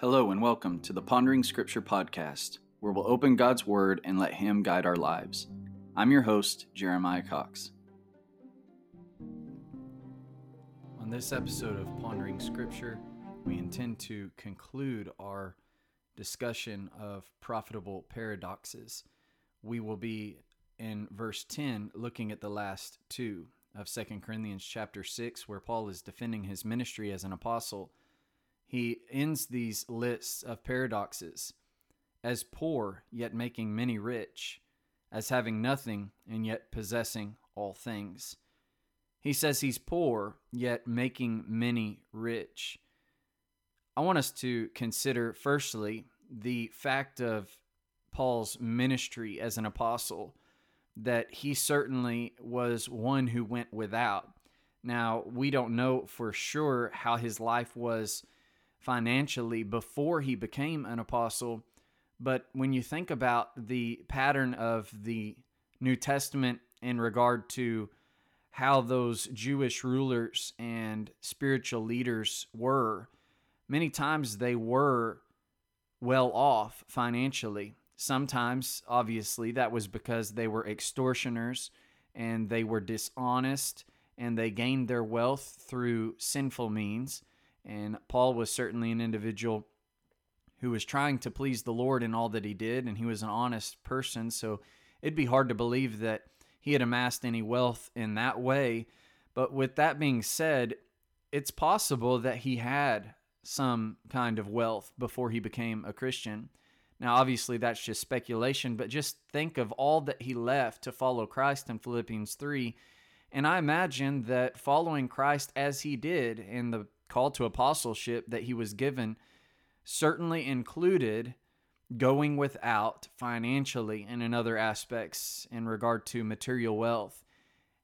Hello, and welcome to the Pondering Scripture podcast, where we'll open God's Word and let Him guide our lives. I'm your host, Jeremiah Cox. On this episode of Pondering Scripture, we intend to conclude our discussion of profitable paradoxes. We will be in verse 10 looking at the last two of 2 Corinthians chapter 6 where Paul is defending his ministry as an apostle he ends these lists of paradoxes as poor, yet making many rich, as having nothing, and yet possessing all things. He says he's poor, yet making many rich. I want us to consider, firstly, the fact of Paul's ministry as an apostle, that he certainly was one who went without. Now, we don't know for sure how his life was financially before he became an apostle. But when you think about the pattern of the New Testament in regard to how those Jewish rulers and spiritual leaders were, many times they were well off financially. Sometimes, obviously, that was because they were extortioners and they were dishonest and they gained their wealth through sinful means. And Paul was certainly an individual who was trying to please the Lord in all that he did, and he was an honest person. So it'd be hard to believe that he had amassed any wealth in that way. But with that being said, it's possible that he had some kind of wealth before he became a Christian. Now, obviously, that's just speculation, but just think of all that he left to follow Christ in Philippians 3. And I imagine that following Christ as he did in the call to apostleship that he was given certainly included going without financially and in other aspects in regard to material wealth.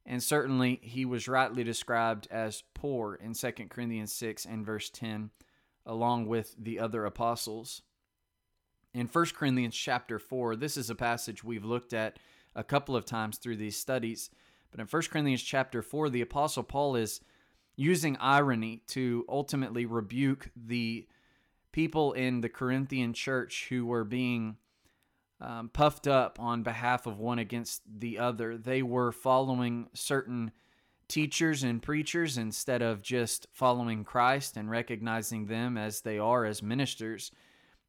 And certainly he was rightly described as poor in 2 Corinthians 6 and verse 10, along with the other apostles. In 1 Corinthians chapter 4, this is a passage we've looked at a couple of times through these studies. But in 1 Corinthians chapter 4, the apostle Paul is using irony to ultimately rebuke the people in the Corinthian church who were being um, puffed up on behalf of one against the other. They were following certain teachers and preachers instead of just following Christ and recognizing them as they are as ministers.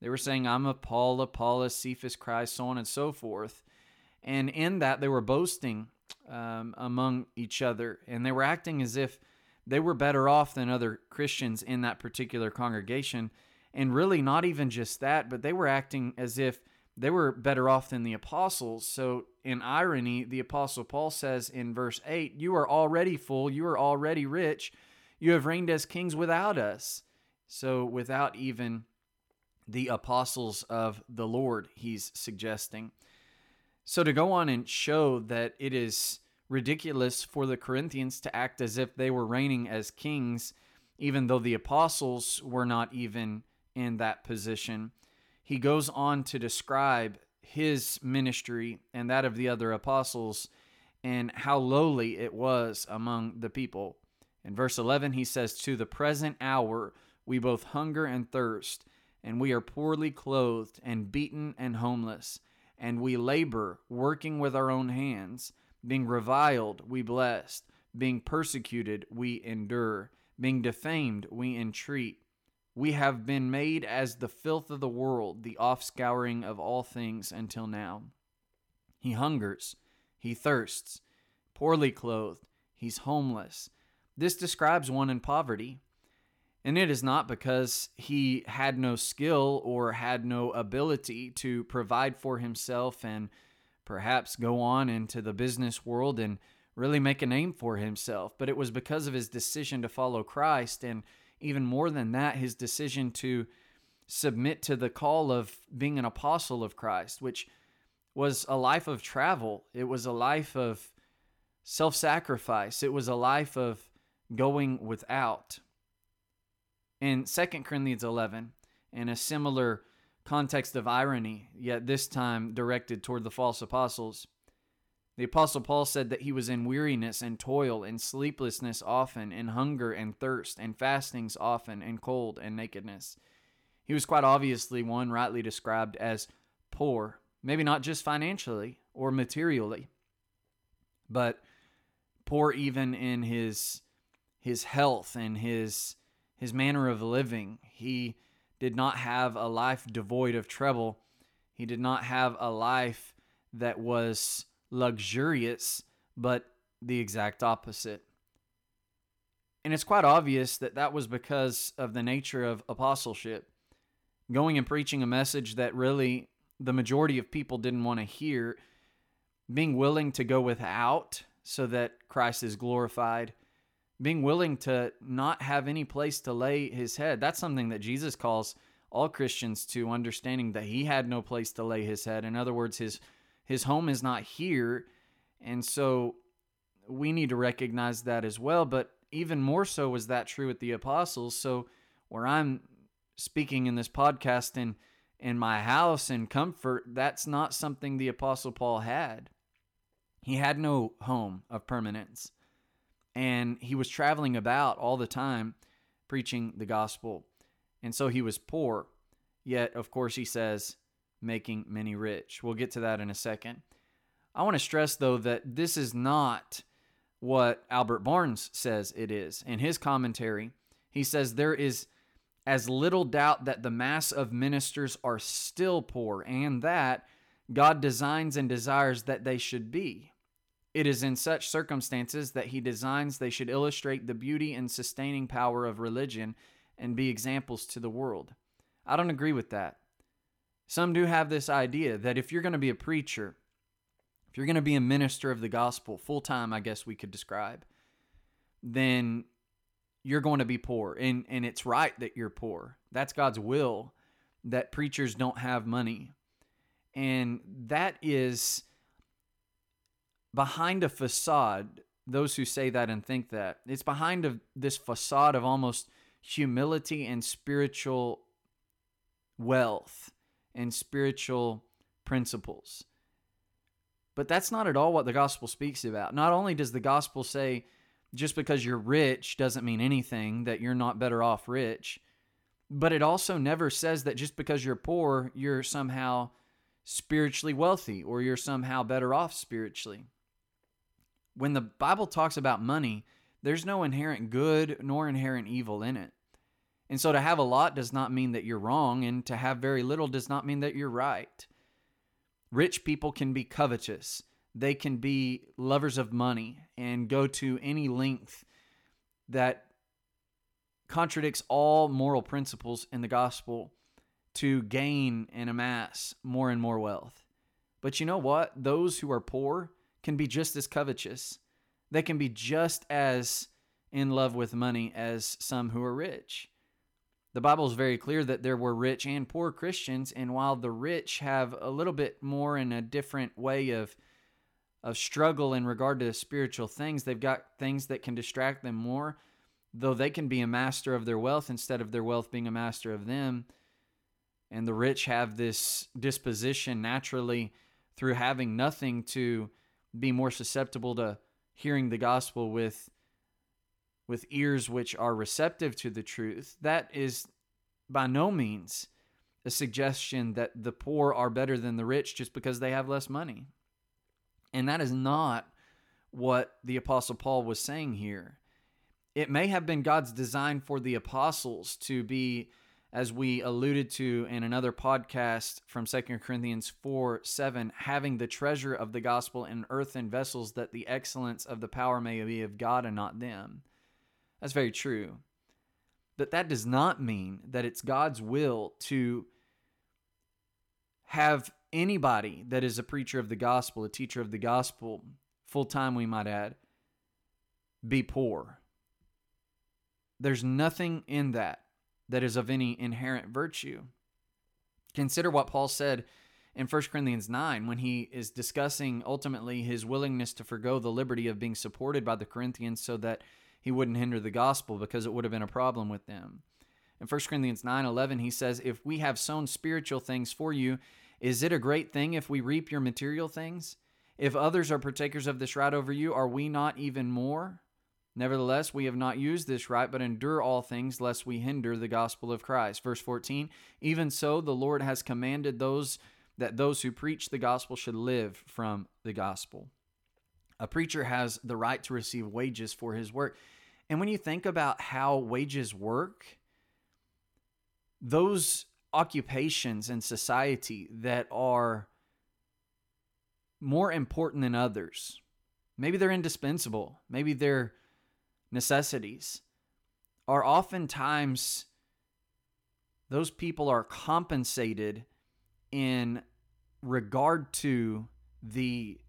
They were saying, I'm of Paul, Apollos, Cephas, Christ, so on and so forth. And in that, they were boasting um, among each other, and they were acting as if they were better off than other Christians in that particular congregation. And really, not even just that, but they were acting as if they were better off than the apostles. So, in irony, the apostle Paul says in verse 8, You are already full, you are already rich, you have reigned as kings without us. So, without even the apostles of the Lord, he's suggesting. So, to go on and show that it is ridiculous for the Corinthians to act as if they were reigning as kings, even though the apostles were not even in that position. He goes on to describe his ministry and that of the other apostles and how lowly it was among the people. In verse 11, he says, To the present hour we both hunger and thirst, and we are poorly clothed and beaten and homeless, and we labor, working with our own hands. Being reviled, we bless. Being persecuted, we endure. Being defamed, we entreat. We have been made as the filth of the world, the offscouring of all things until now. He hungers, he thirsts, poorly clothed, he's homeless. This describes one in poverty. And it is not because he had no skill or had no ability to provide for himself and perhaps go on into the business world and really make a name for himself. But it was because of his decision to follow Christ, and even more than that, his decision to submit to the call of being an apostle of Christ, which was a life of travel. It was a life of self sacrifice. It was a life of going without. In 2 Corinthians 11, in a similar context of irony, yet this time directed toward the false apostles. The apostle Paul said that he was in weariness and toil and sleeplessness often, and hunger and thirst, and fastings often, and cold and nakedness. He was quite obviously one rightly described as poor, maybe not just financially or materially, but poor even in his his health and his his manner of living. He did not have a life devoid of trouble. He did not have a life that was luxurious, but the exact opposite. And it's quite obvious that that was because of the nature of apostleship. Going and preaching a message that really the majority of people didn't want to hear, being willing to go without so that Christ is glorified, being willing to not have any place to lay his head. That's something that Jesus calls all Christians to understanding that he had no place to lay his head. In other words, his his home is not here. And so we need to recognize that as well, but even more so was that true with the apostles. So where I'm speaking in this podcast in in my house in comfort, that's not something the apostle Paul had. He had no home of permanence. And he was traveling about all the time preaching the gospel. And so he was poor. Yet, of course, he says, making many rich. We'll get to that in a second. I want to stress, though, that this is not what Albert Barnes says it is. In his commentary, he says there is as little doubt that the mass of ministers are still poor and that God designs and desires that they should be. It is in such circumstances that he designs they should illustrate the beauty and sustaining power of religion and be examples to the world. I don't agree with that. Some do have this idea that if you're going to be a preacher, if you're going to be a minister of the gospel full time, I guess we could describe, then you're going to be poor. And, and it's right that you're poor. That's God's will that preachers don't have money. And that is behind a facade, those who say that and think that, it's behind a, this facade of almost humility and spiritual wealth and spiritual principles. But that's not at all what the gospel speaks about. Not only does the gospel say, just because you're rich doesn't mean anything, that you're not better off rich. But it also never says that just because you're poor, you're somehow spiritually wealthy or you're somehow better off spiritually. When the Bible talks about money, there's no inherent good nor inherent evil in it. And so to have a lot does not mean that you're wrong, and to have very little does not mean that you're right. Rich people can be covetous they can be lovers of money and go to any length that contradicts all moral principles in the gospel to gain and amass more and more wealth. But you know what? Those who are poor can be just as covetous. They can be just as in love with money as some who are rich. The Bible is very clear that there were rich and poor Christians, and while the rich have a little bit more in a different way of of struggle in regard to spiritual things. They've got things that can distract them more, though they can be a master of their wealth instead of their wealth being a master of them. And the rich have this disposition naturally through having nothing to be more susceptible to hearing the gospel with with ears which are receptive to the truth. That is by no means a suggestion that the poor are better than the rich just because they have less money. And that is not what the Apostle Paul was saying here. It may have been God's design for the apostles to be, as we alluded to in another podcast from 2 Corinthians 4 7, having the treasure of the gospel in earthen vessels, that the excellence of the power may be of God and not them. That's very true. But that does not mean that it's God's will to have anybody that is a preacher of the gospel, a teacher of the gospel, full time, we might add, be poor. There's nothing in that that is of any inherent virtue. Consider what Paul said in 1 Corinthians 9 when he is discussing ultimately his willingness to forego the liberty of being supported by the Corinthians so that he wouldn't hinder the gospel because it would have been a problem with them. In 1 Corinthians 9:11 he says if we have sown spiritual things for you is it a great thing if we reap your material things? If others are partakers of this right over you, are we not even more? Nevertheless, we have not used this right, but endure all things, lest we hinder the gospel of Christ. Verse 14 Even so, the Lord has commanded those that those who preach the gospel should live from the gospel. A preacher has the right to receive wages for his work. And when you think about how wages work, those occupations in society that are more important than others, maybe they're indispensable, maybe they're necessities are oftentimes those people are compensated in regard to the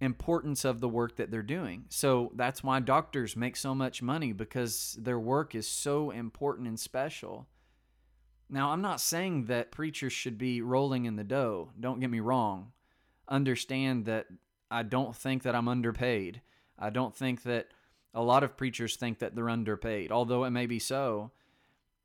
importance of the work that they're doing. So that's why doctors make so much money because their work is so important and special. Now, I'm not saying that preachers should be rolling in the dough. Don't get me wrong. Understand that I don't think that I'm underpaid. I don't think that a lot of preachers think that they're underpaid, although it may be so.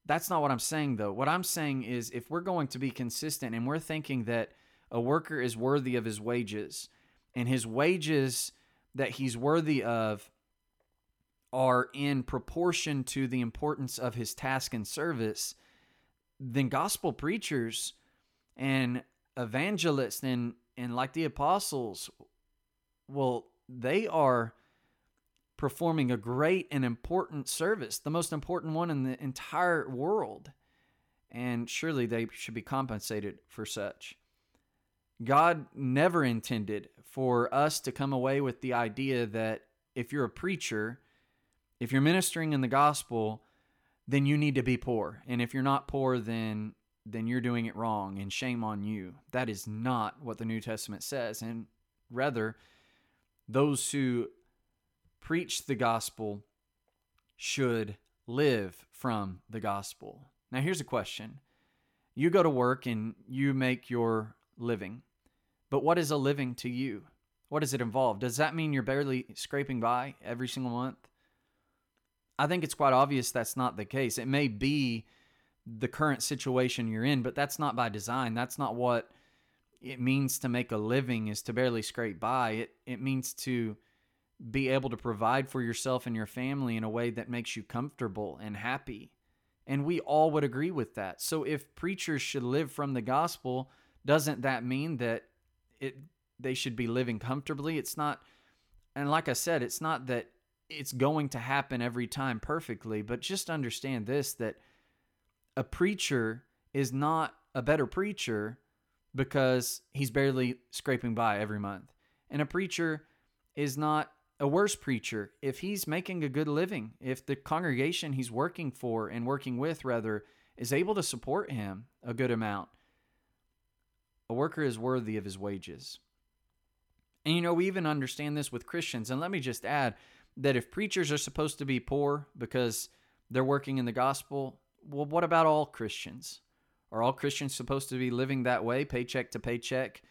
That's not what I'm saying, though. What I'm saying is if we're going to be consistent and we're thinking that a worker is worthy of his wages and his wages that he's worthy of are in proportion to the importance of his task and service, then gospel preachers and evangelists and, and like the apostles, well, they are performing a great and important service, the most important one in the entire world. And surely they should be compensated for such. God never intended for us to come away with the idea that if you're a preacher, if you're ministering in the gospel, then you need to be poor. And if you're not poor, then then you're doing it wrong and shame on you. That is not what the New Testament says. And rather, those who preach the gospel should live from the gospel. Now, here's a question You go to work and you make your living, but what is a living to you? What does it involve? Does that mean you're barely scraping by every single month? I think it's quite obvious that's not the case. It may be the current situation you're in, but that's not by design. That's not what it means to make a living is to barely scrape by. It it means to be able to provide for yourself and your family in a way that makes you comfortable and happy. And we all would agree with that. So if preachers should live from the gospel, doesn't that mean that it they should be living comfortably? It's not and like I said, it's not that it's going to happen every time perfectly, but just understand this that a preacher is not a better preacher because he's barely scraping by every month. And a preacher is not a worse preacher if he's making a good living, if the congregation he's working for and working with, rather, is able to support him a good amount. A worker is worthy of his wages. And you know, we even understand this with Christians. And let me just add that if preachers are supposed to be poor because they're working in the gospel, well, what about all Christians? Are all Christians supposed to be living that way, paycheck to paycheck,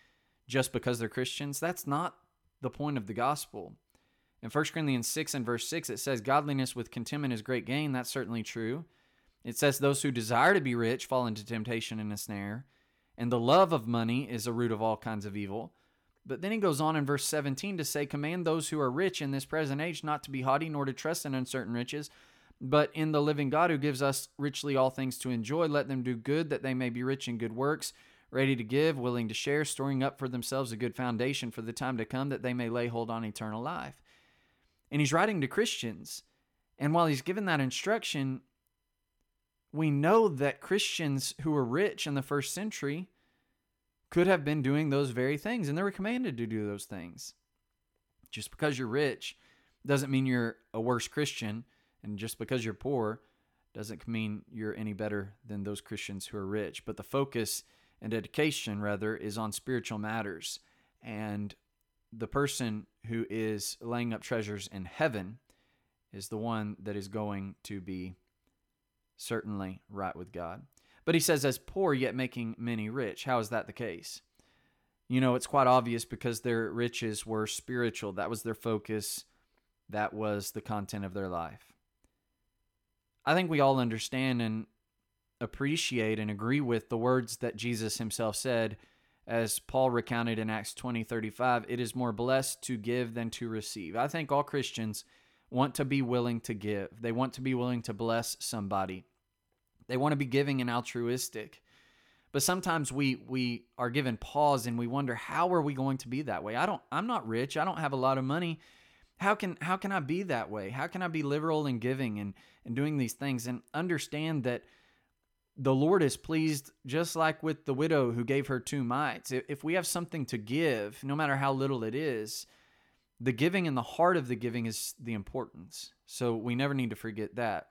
just because they're Christians? That's not the point of the gospel. In 1 Corinthians 6 and verse 6, it says, Godliness with contentment is great gain. That's certainly true. It says, Those who desire to be rich fall into temptation and a snare, and the love of money is a root of all kinds of evil. But then he goes on in verse 17 to say, Command those who are rich in this present age not to be haughty nor to trust in uncertain riches, but in the living God who gives us richly all things to enjoy. Let them do good that they may be rich in good works, ready to give, willing to share, storing up for themselves a good foundation for the time to come that they may lay hold on eternal life and he's writing to Christians. And while he's given that instruction, we know that Christians who were rich in the first century could have been doing those very things, and they were commanded to do those things. Just because you're rich doesn't mean you're a worse Christian, and just because you're poor doesn't mean you're any better than those Christians who are rich. But the focus and dedication, rather, is on spiritual matters. And the person who is laying up treasures in heaven is the one that is going to be certainly right with God. But he says, as poor yet making many rich. How is that the case? You know, it's quite obvious because their riches were spiritual. That was their focus, that was the content of their life. I think we all understand and appreciate and agree with the words that Jesus himself said as Paul recounted in Acts 20 35, it is more blessed to give than to receive. I think all Christians want to be willing to give. They want to be willing to bless somebody. They want to be giving and altruistic. But sometimes we we are given pause and we wonder how are we going to be that way? I don't I'm not rich. I don't have a lot of money. How can how can I be that way? How can I be liberal and giving and and doing these things and understand that the Lord is pleased just like with the widow who gave her two mites. If we have something to give, no matter how little it is, the giving and the heart of the giving is the importance. So we never need to forget that.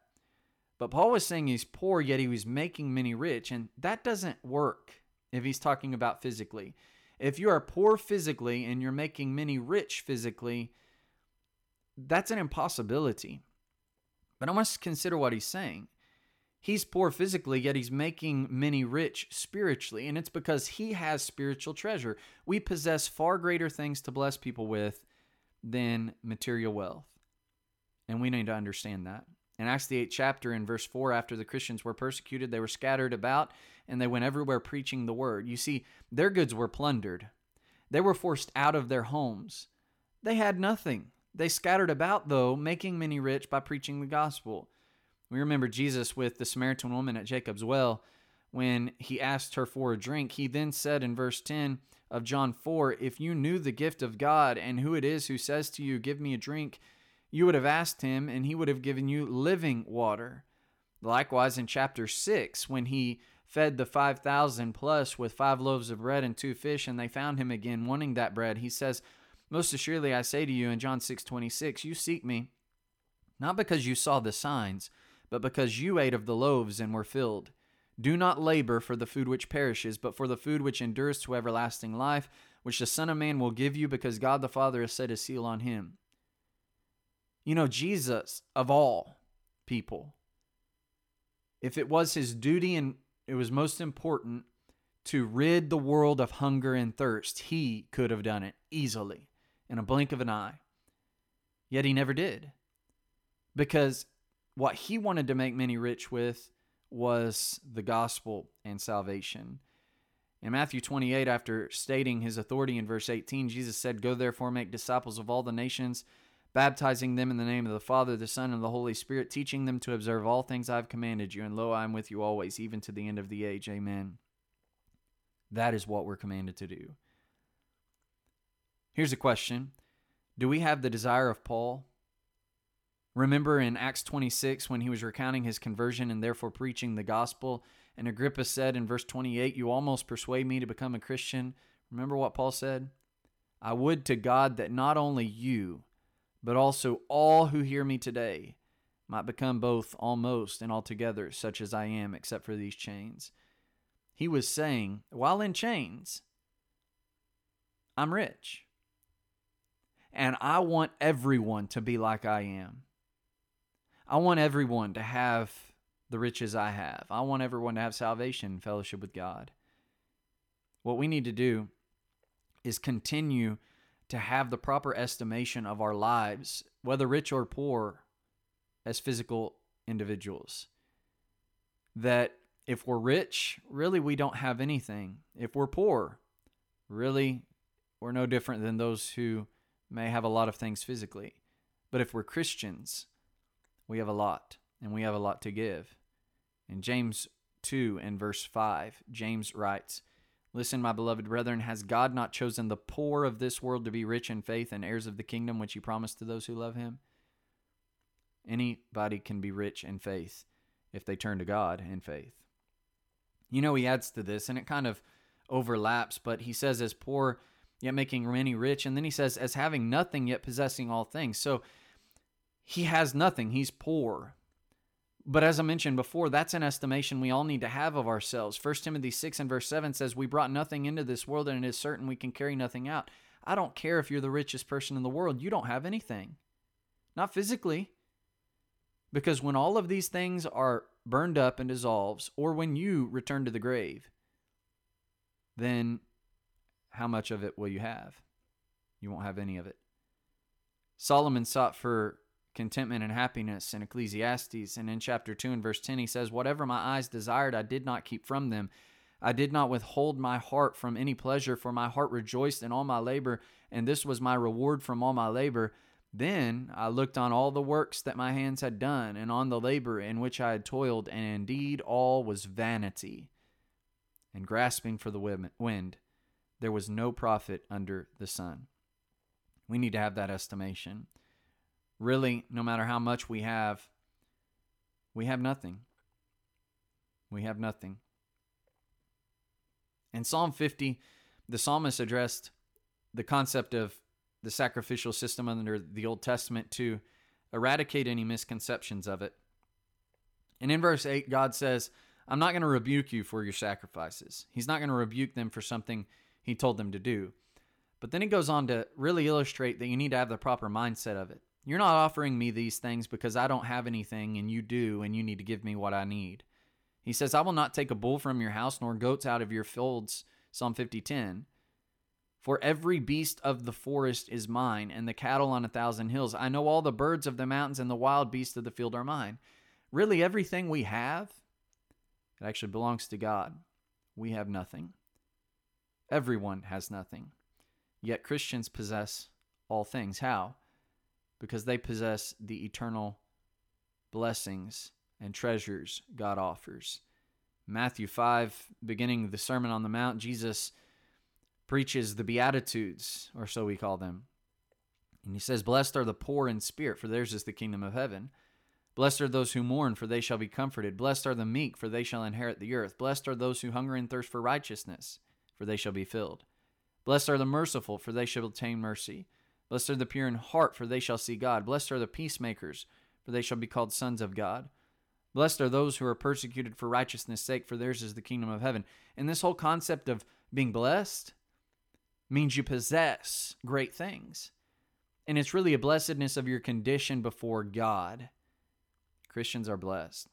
But Paul was saying he's poor, yet he was making many rich. And that doesn't work if he's talking about physically. If you are poor physically and you're making many rich physically, that's an impossibility. But I must consider what he's saying. He's poor physically, yet he's making many rich spiritually. And it's because he has spiritual treasure. We possess far greater things to bless people with than material wealth. And we need to understand that. In Acts the 8th chapter, in verse 4, after the Christians were persecuted, they were scattered about and they went everywhere preaching the word. You see, their goods were plundered. They were forced out of their homes. They had nothing. They scattered about, though, making many rich by preaching the gospel. We remember Jesus with the Samaritan woman at Jacob's well when he asked her for a drink. He then said in verse 10 of John 4 If you knew the gift of God and who it is who says to you, Give me a drink, you would have asked him, and he would have given you living water. Likewise, in chapter 6, when he fed the 5,000 plus with five loaves of bread and two fish, and they found him again wanting that bread, he says, Most assuredly I say to you in John 6 26, you seek me, not because you saw the signs, but because you ate of the loaves and were filled. Do not labor for the food which perishes, but for the food which endures to everlasting life, which the Son of Man will give you, because God the Father has set his seal on him. You know, Jesus, of all people, if it was his duty and it was most important to rid the world of hunger and thirst, he could have done it easily in a blink of an eye. Yet he never did. Because what he wanted to make many rich with was the gospel and salvation. In Matthew 28, after stating his authority in verse 18, Jesus said, Go therefore, make disciples of all the nations baptizing them in the name of the Father, the Son, and the Holy Spirit, teaching them to observe all things I have commanded you. And lo, I am with you always, even to the end of the age. Amen. That is what we're commanded to do. Here's a question Do we have the desire of Paul? Remember in Acts 26 when he was recounting his conversion and therefore preaching the gospel, and Agrippa said in verse 28, You almost persuade me to become a Christian. Remember what Paul said? I would to God that not only you, but also all who hear me today might become both almost and altogether such as I am, except for these chains. He was saying, while in chains, I'm rich. And I want everyone to be like I am. I want everyone to have the riches I have. I want everyone to have salvation and fellowship with God. What we need to do is continue to have the proper estimation of our lives, whether rich or poor, as physical individuals. That if we're rich, really we don't have anything. If we're poor, really we're no different than those who may have a lot of things physically. But if we're Christians, we have a lot and we have a lot to give. In James 2 and verse 5, James writes, Listen, my beloved brethren, has God not chosen the poor of this world to be rich in faith and heirs of the kingdom which he promised to those who love him? Anybody can be rich in faith if they turn to God in faith. You know, he adds to this, and it kind of overlaps, but he says, as poor, yet making many rich. And then he says, as having nothing, yet possessing all things. So he has nothing. He's poor. But as I mentioned before, that's an estimation we all need to have of ourselves. 1 Timothy 6 and verse 7 says, We brought nothing into this world, and it is certain we can carry nothing out. I don't care if you're the richest person in the world, you don't have anything. Not physically. Because when all of these things are burned up and dissolves, or when you return to the grave, then how much of it will you have? You won't have any of it. Solomon sought for contentment and happiness in Ecclesiastes. And in chapter 2 and verse 10, he says, Whatever my eyes desired, I did not keep from them. I did not withhold my heart from any pleasure, for my heart rejoiced in all my labor, and this was my reward from all my labor, Then I looked on all the works that my hands had done, and on the labor in which I had toiled, and indeed all was vanity and grasping for the wind. There was no profit under the sun. We need to have that estimation. Really, no matter how much we have, we have nothing. We have nothing. In Psalm 50, the psalmist addressed the concept of the sacrificial system under the Old Testament to eradicate any misconceptions of it. And in verse 8, God says, I'm not going to rebuke you for your sacrifices. He's not going to rebuke them for something he told them to do. But then he goes on to really illustrate that you need to have the proper mindset of it. You're not offering me these things because I don't have anything and you do, and you need to give me what I need. He says, I will not take a bull from your house nor goats out of your folds. Psalm 50:10. For every beast of the forest is mine, and the cattle on a thousand hills. I know all the birds of the mountains and the wild beasts of the field are mine. Really, everything we have, it actually belongs to God. We have nothing. Everyone has nothing. Yet Christians possess all things. How? Because they possess the eternal blessings and treasures God offers. Matthew 5, beginning the Sermon on the Mount, Jesus preaches the Beatitudes, or so we call them. And he says, Blessed are the poor in spirit, for theirs is the kingdom of heaven. Blessed are those who mourn, for they shall be comforted. Blessed are the meek, for they shall inherit the earth. Blessed are those who hunger and thirst for righteousness, for they shall be filled. Blessed are the merciful, for they shall obtain mercy. Blessed are the pure in heart, for they shall see God. Blessed are the peacemakers, for they shall be called sons of God. Blessed are those who are persecuted for righteousness' sake, for theirs is the kingdom of heaven. And this whole concept of being blessed means you possess great things. And it's really a blessedness of your condition before God. Christians are blessed.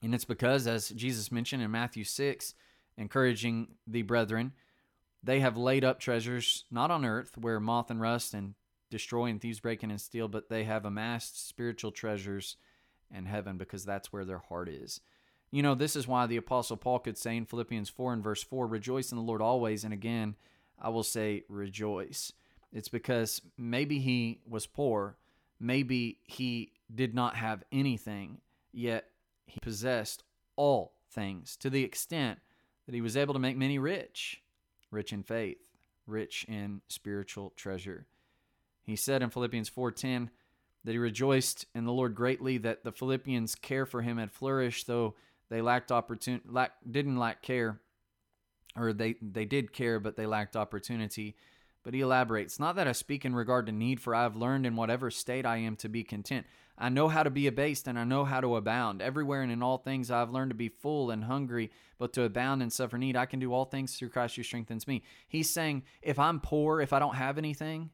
And it's because, as Jesus mentioned in Matthew 6, encouraging the brethren, they have laid up treasures not on earth where moth and rust and destroy and thieves break in and steal, but they have amassed spiritual treasures in heaven because that's where their heart is. You know, this is why the Apostle Paul could say in Philippians 4 and verse 4, Rejoice in the Lord always. And again, I will say, Rejoice. It's because maybe he was poor, maybe he did not have anything, yet he possessed all things to the extent that he was able to make many rich, rich in faith, rich in spiritual treasure. He said in Philippians 4:10 that he rejoiced in the Lord greatly that the Philippians' care for him had flourished, though they lacked opportunity, lack, didn't lack care, or they they did care, but they lacked opportunity. But he elaborates, not that I speak in regard to need, for I have learned in whatever state I am to be content. I know how to be abased, and I know how to abound. Everywhere and in all things I have learned to be full and hungry, but to abound and suffer need. I can do all things through Christ who strengthens me. He's saying, if I'm poor, if I don't have anything,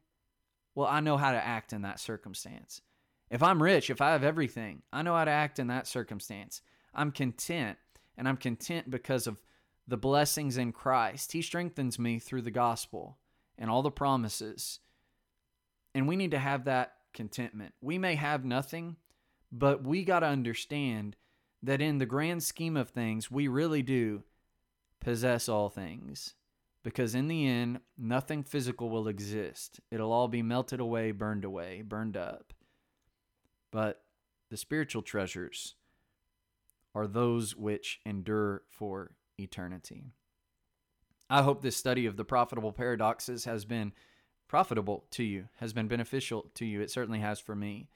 well, I know how to act in that circumstance. If I'm rich, if I have everything, I know how to act in that circumstance. I'm content, and I'm content because of the blessings in Christ. He strengthens me through the gospel and all the promises. And we need to have that contentment. We may have nothing, but we got to understand that in the grand scheme of things, we really do possess all things. Because in the end, nothing physical will exist. It'll all be melted away, burned away, burned up. But the spiritual treasures are those which endure for eternity. I hope this study of the profitable paradoxes has been profitable to you, has been beneficial to you. It certainly has for me.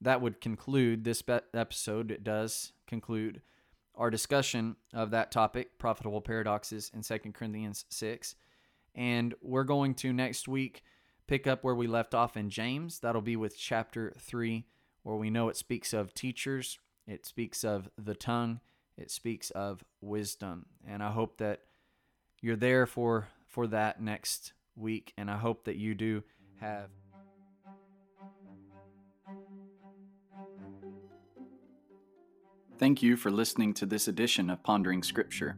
That would conclude this episode. It does conclude our discussion of that topic, profitable paradoxes, in 2 Corinthians 6. And we're going to next week pick up where we left off in James. That'll be with chapter 3, where we know it speaks of teachers, it speaks of the tongue, it speaks of wisdom. And I hope that you're there for for that next week and I hope that you do have Thank you for listening to this edition of Pondering Scripture.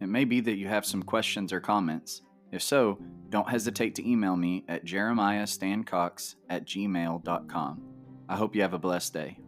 It may be that you have some questions or comments. If so, don't hesitate to email me at jeremiahstancox at gmail.com. I hope you have a blessed day.